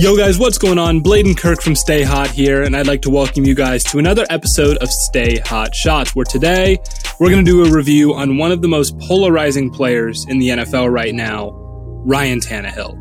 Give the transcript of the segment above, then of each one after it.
Yo, guys, what's going on? Bladen Kirk from Stay Hot here, and I'd like to welcome you guys to another episode of Stay Hot Shots, where today we're going to do a review on one of the most polarizing players in the NFL right now, Ryan Tannehill.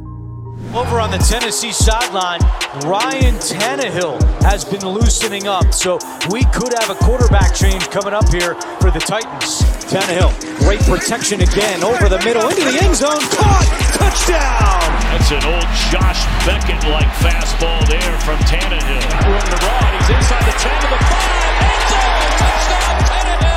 Over on the Tennessee sideline, Ryan Tannehill has been loosening up, so we could have a quarterback change coming up here for the Titans. Tannehill, great protection again over the middle into the end zone, caught, touchdown. That's an old Josh Beckett-like fastball there from Tannehill. Running the rod, he's inside the 10 to the 5, end zone, touchdown Tannehill.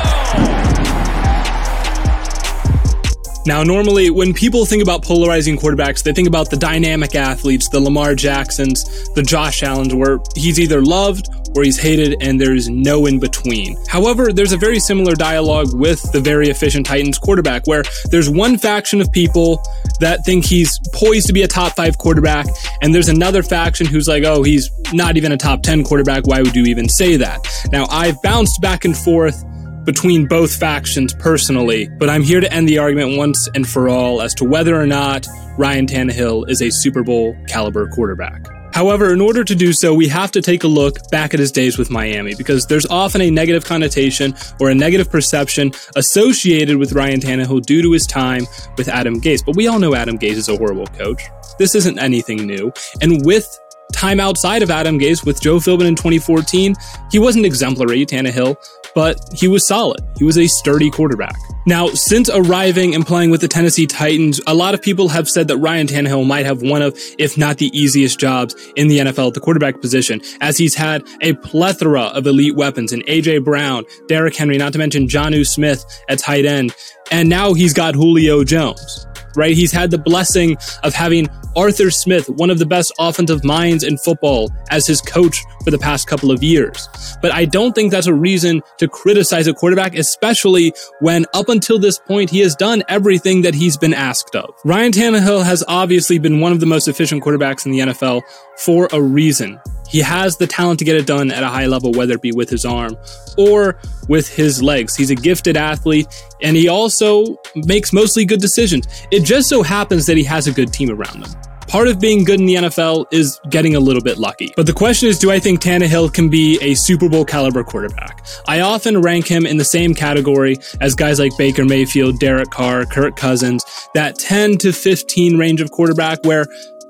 Now, normally, when people think about polarizing quarterbacks, they think about the dynamic athletes, the Lamar Jacksons, the Josh Allens, where he's either loved or he's hated and there's no in between. However, there's a very similar dialogue with the very efficient Titans quarterback, where there's one faction of people that think he's poised to be a top five quarterback, and there's another faction who's like, oh, he's not even a top 10 quarterback. Why would you even say that? Now, I've bounced back and forth between both factions personally, but I'm here to end the argument once and for all as to whether or not Ryan Tannehill is a Super Bowl caliber quarterback. However, in order to do so, we have to take a look back at his days with Miami because there's often a negative connotation or a negative perception associated with Ryan Tannehill due to his time with Adam Gase. But we all know Adam Gase is a horrible coach. This isn't anything new. And with time outside of Adam Gase with Joe Philbin in 2014, he wasn't exemplary, Tannehill, but he was solid. He was a sturdy quarterback. Now, since arriving and playing with the Tennessee Titans, a lot of people have said that Ryan Tannehill might have one of, if not the easiest jobs in the NFL at the quarterback position, as he's had a plethora of elite weapons in AJ Brown, Derrick Henry, not to mention Jonnu Smith at tight end, and now he's got Julio Jones right? He's had the blessing of having Arthur Smith, one of the best offensive minds in football, as his coach for the past couple of years. But I don't think that's a reason to criticize a quarterback, especially when up until this point, he has done everything that he's been asked of. Ryan Tannehill has obviously been one of the most efficient quarterbacks in the NFL for a reason. He has the talent to get it done at a high level, whether it be with his arm or with his legs. He's a gifted athlete and he also makes mostly good decisions. It just so happens that he has a good team around him. Part of being good in the NFL is getting a little bit lucky. But the question is, do I think Tannehill can be a Super Bowl caliber quarterback? I often rank him in the same category as guys like Baker Mayfield, Derek Carr, Kirk Cousins, that 10 to 15 range of quarterback where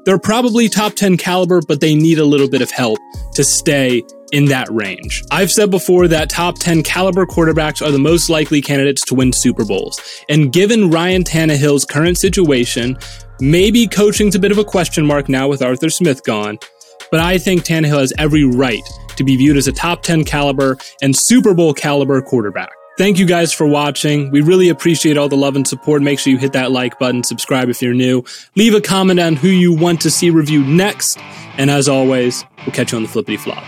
they're probably top 10 caliber, but they need a little bit of help to stay in that range. I've said before that top 10 caliber quarterbacks are the most likely candidates to win Super Bowls. And given Ryan Tannehill's current situation, maybe coaching's a bit of a question mark now with Arthur Smith gone, but I think Tannehill has every right to be viewed as a top 10 caliber and Super Bowl caliber quarterback. Thank you guys for watching. We really appreciate all the love and support. Make sure you hit that like button, subscribe if you're new, leave a comment on who you want to see reviewed next. And as always, we'll catch you on the flippity flop.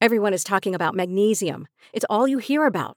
Everyone is talking about magnesium. It's all you hear about.